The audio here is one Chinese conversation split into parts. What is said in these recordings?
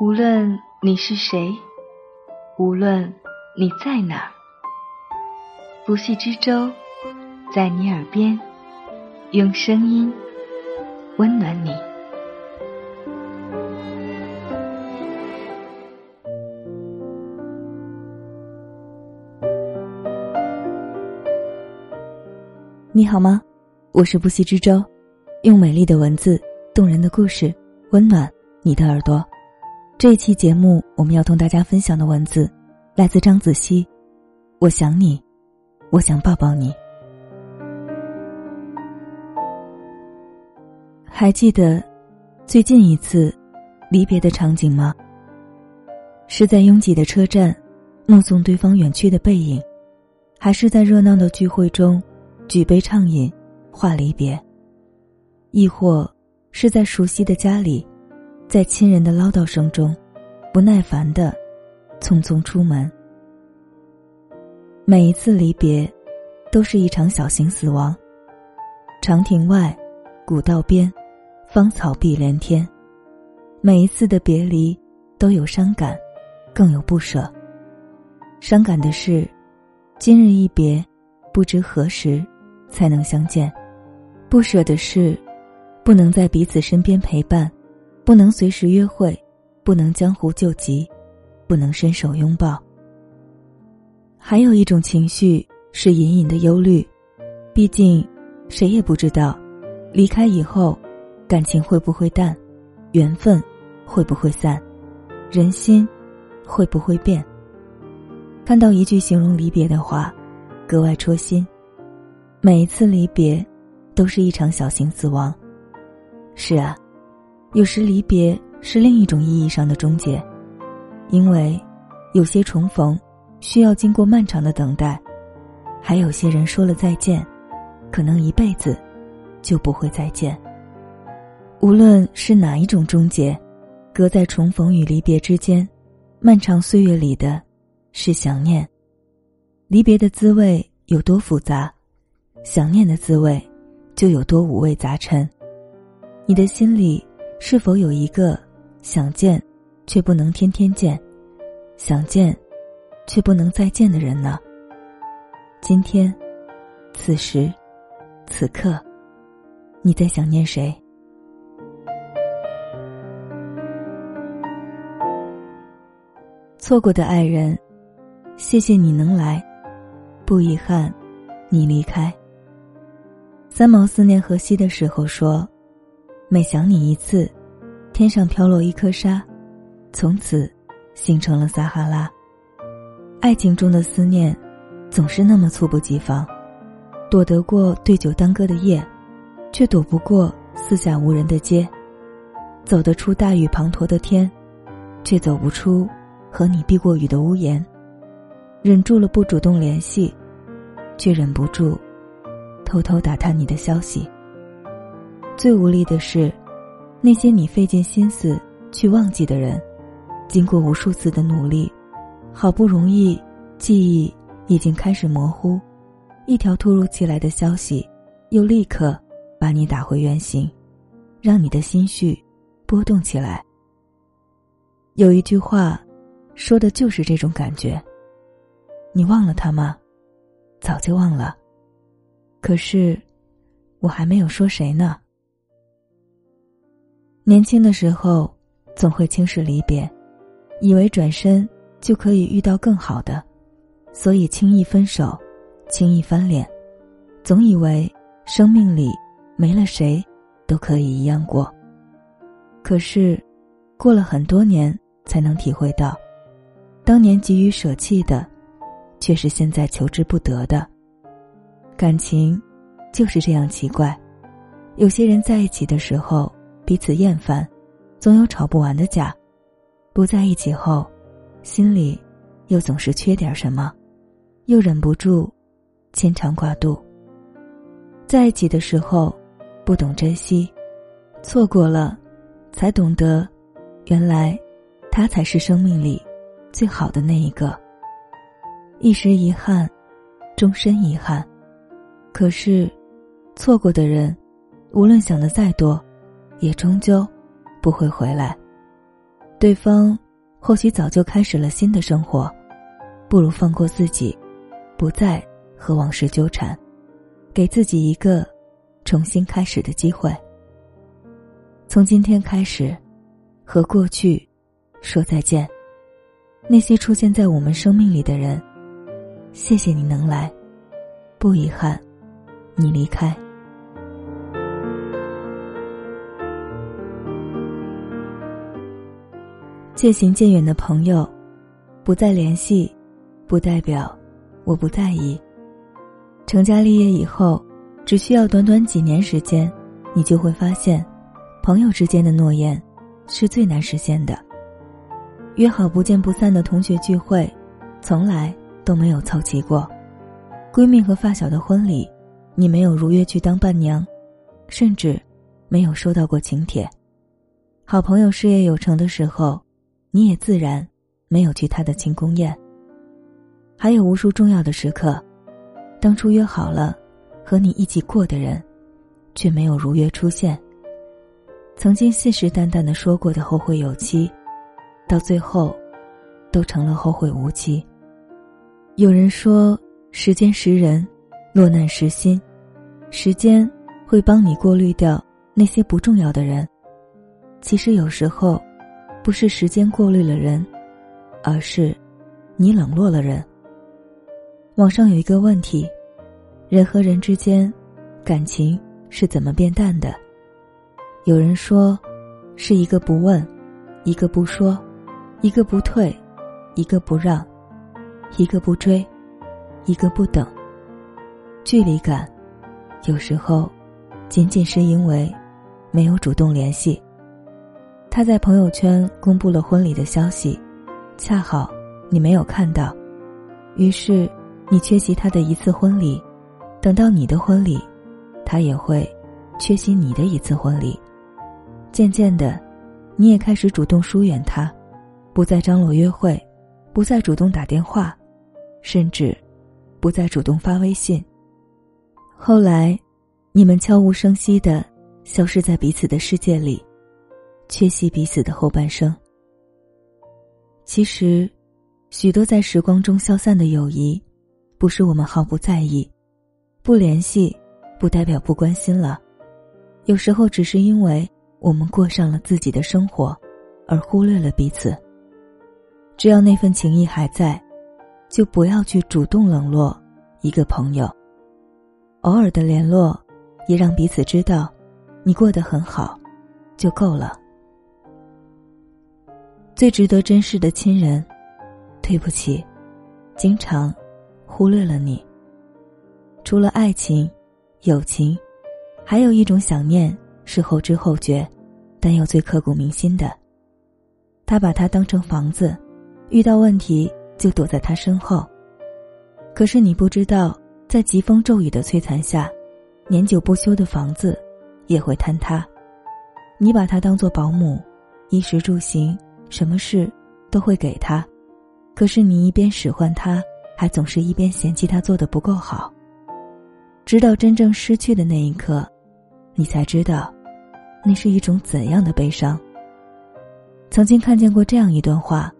无论你是谁，无论你在哪儿，不系之舟在你耳边，用声音温暖你。你好吗？我是不息之舟，用美丽的文字、动人的故事，温暖你的耳朵。这一期节目，我们要同大家分享的文字，来自张子熙。我想你，我想抱抱你。还记得最近一次离别的场景吗？是在拥挤的车站，目送对方远去的背影，还是在热闹的聚会中？举杯畅饮，话离别。亦或是在熟悉的家里，在亲人的唠叨声中，不耐烦的匆匆出门。每一次离别，都是一场小型死亡。长亭外，古道边，芳草碧连天。每一次的别离，都有伤感，更有不舍。伤感的是，今日一别，不知何时。才能相见，不舍的是，不能在彼此身边陪伴，不能随时约会，不能江湖救急，不能伸手拥抱。还有一种情绪是隐隐的忧虑，毕竟，谁也不知道，离开以后，感情会不会淡，缘分会不会散，人心会不会变。看到一句形容离别的话，格外戳心。每一次离别，都是一场小型死亡。是啊，有时离别是另一种意义上的终结，因为有些重逢需要经过漫长的等待，还有些人说了再见，可能一辈子就不会再见。无论是哪一种终结，隔在重逢与离别之间，漫长岁月里的，是想念。离别的滋味有多复杂？想念的滋味，就有多五味杂陈。你的心里是否有一个想见，却不能天天见，想见，却不能再见的人呢？今天，此时，此刻，你在想念谁？错过的爱人，谢谢你能来，不遗憾，你离开。三毛思念荷西的时候说：“每想你一次，天上飘落一颗沙，从此形成了撒哈拉。”爱情中的思念，总是那么猝不及防，躲得过对酒当歌的夜，却躲不过四下无人的街；走得出大雨滂沱的天，却走不出和你避过雨的屋檐；忍住了不主动联系，却忍不住。偷偷打探你的消息。最无力的是，那些你费尽心思去忘记的人，经过无数次的努力，好不容易记忆已经开始模糊，一条突如其来的消息，又立刻把你打回原形，让你的心绪波动起来。有一句话，说的就是这种感觉。你忘了他吗？早就忘了。可是，我还没有说谁呢。年轻的时候，总会轻视离别，以为转身就可以遇到更好的，所以轻易分手，轻易翻脸，总以为生命里没了谁都可以一样过。可是，过了很多年，才能体会到，当年急于舍弃的，却是现在求之不得的。感情就是这样奇怪，有些人在一起的时候彼此厌烦，总有吵不完的架；不在一起后，心里又总是缺点什么，又忍不住牵肠挂肚。在一起的时候不懂珍惜，错过了才懂得，原来他才是生命里最好的那一个。一时遗憾，终身遗憾。可是，错过的人，无论想的再多，也终究不会回来。对方或许早就开始了新的生活，不如放过自己，不再和往事纠缠，给自己一个重新开始的机会。从今天开始，和过去说再见。那些出现在我们生命里的人，谢谢你能来，不遗憾你离开。渐行渐远的朋友，不再联系，不代表我不在意。成家立业以后，只需要短短几年时间，你就会发现。朋友之间的诺言，是最难实现的。约好不见不散的同学聚会，从来都没有凑齐过；闺蜜和发小的婚礼，你没有如约去当伴娘，甚至没有收到过请帖。好朋友事业有成的时候，你也自然没有去他的庆功宴。还有无数重要的时刻，当初约好了和你一起过的人，却没有如约出现。曾经信誓旦旦的说过的后会有期，到最后，都成了后会无期。有人说，时间识人，落难识心，时间会帮你过滤掉那些不重要的人。其实有时候，不是时间过滤了人，而是你冷落了人。网上有一个问题：人和人之间，感情是怎么变淡的？有人说，是一个不问，一个不说，一个不退，一个不让，一个不追，一个不等。距离感，有时候，仅仅是因为没有主动联系。他在朋友圈公布了婚礼的消息，恰好你没有看到，于是你缺席他的一次婚礼。等到你的婚礼，他也会缺席你的一次婚礼。渐渐的，你也开始主动疏远他，不再张罗约会，不再主动打电话，甚至不再主动发微信。后来，你们悄无声息的消失在彼此的世界里，缺席彼此的后半生。其实，许多在时光中消散的友谊，不是我们毫不在意，不联系，不代表不关心了，有时候只是因为。我们过上了自己的生活，而忽略了彼此。只要那份情谊还在，就不要去主动冷落一个朋友。偶尔的联络，也让彼此知道你过得很好，就够了。最值得珍视的亲人，对不起，经常忽略了你。除了爱情、友情，还有一种想念。是后知后觉，但又最刻骨铭心的。他把它当成房子，遇到问题就躲在他身后。可是你不知道，在疾风骤雨的摧残下，年久不修的房子也会坍塌。你把他当做保姆，衣食住行，什么事都会给他。可是你一边使唤他，还总是一边嫌弃他做的不够好。直到真正失去的那一刻，你才知道。那是一种怎样的悲伤？曾经看见过这样一段话，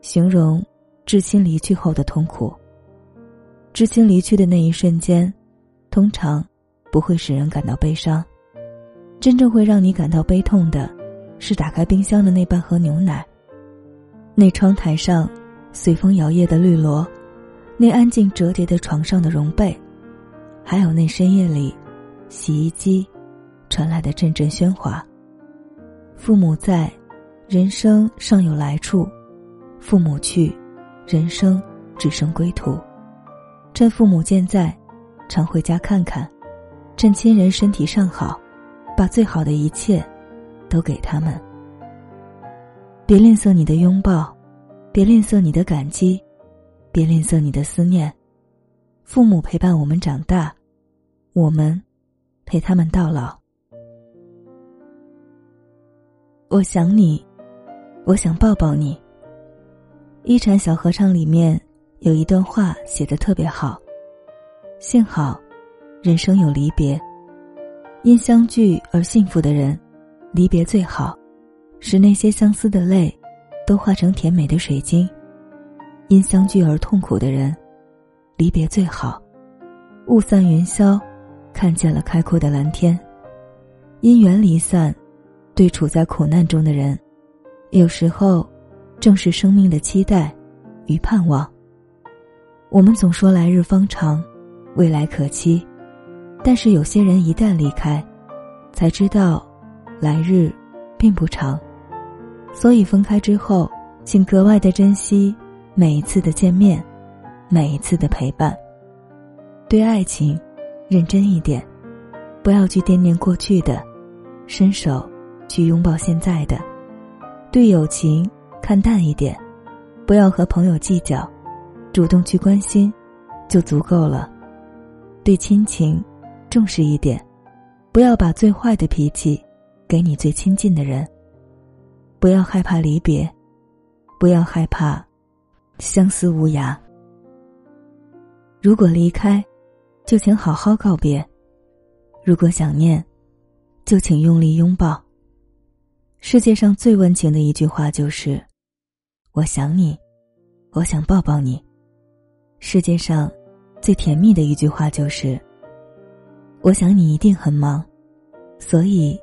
形容至亲离去后的痛苦。至亲离去的那一瞬间，通常不会使人感到悲伤，真正会让你感到悲痛的，是打开冰箱的那半盒牛奶，那窗台上随风摇曳的绿萝，那安静折叠的床上的绒被，还有那深夜里洗衣机。传来的阵阵喧哗。父母在，人生尚有来处；父母去，人生只剩归途。趁父母健在，常回家看看；趁亲人身体尚好，把最好的一切都给他们。别吝啬你的拥抱，别吝啬你的感激，别吝啬你的思念。父母陪伴我们长大，我们陪他们到老。我想你，我想抱抱你。一禅小合唱里面有一段话写的特别好：幸好，人生有离别，因相聚而幸福的人，离别最好，使那些相思的泪都化成甜美的水晶。因相聚而痛苦的人，离别最好。雾散云消，看见了开阔的蓝天。因缘离散，对处在苦难中的人，有时候，正是生命的期待与盼望。我们总说来日方长，未来可期，但是有些人一旦离开，才知道，来日并不长。所以分开之后，请格外的珍惜每一次的见面，每一次的陪伴。对爱情，认真一点，不要去惦念过去的，伸手去拥抱现在的。对友情，看淡一点，不要和朋友计较，主动去关心，就足够了。对亲情，重视一点，不要把最坏的脾气给你最亲近的人。不要害怕离别，不要害怕相思无涯。如果离开。就请好好告别。如果想念，就请用力拥抱。世界上最温情的一句话就是：“我想你，我想抱抱你。”世界上最甜蜜的一句话就是：“我想你一定很忙，所以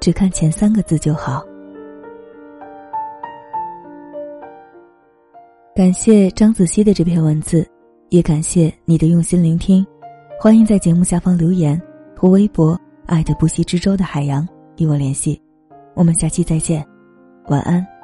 只看前三个字就好。”感谢张子熙的这篇文字，也感谢你的用心聆听。欢迎在节目下方留言或微博“爱的不息之舟”的海洋与我联系，我们下期再见，晚安。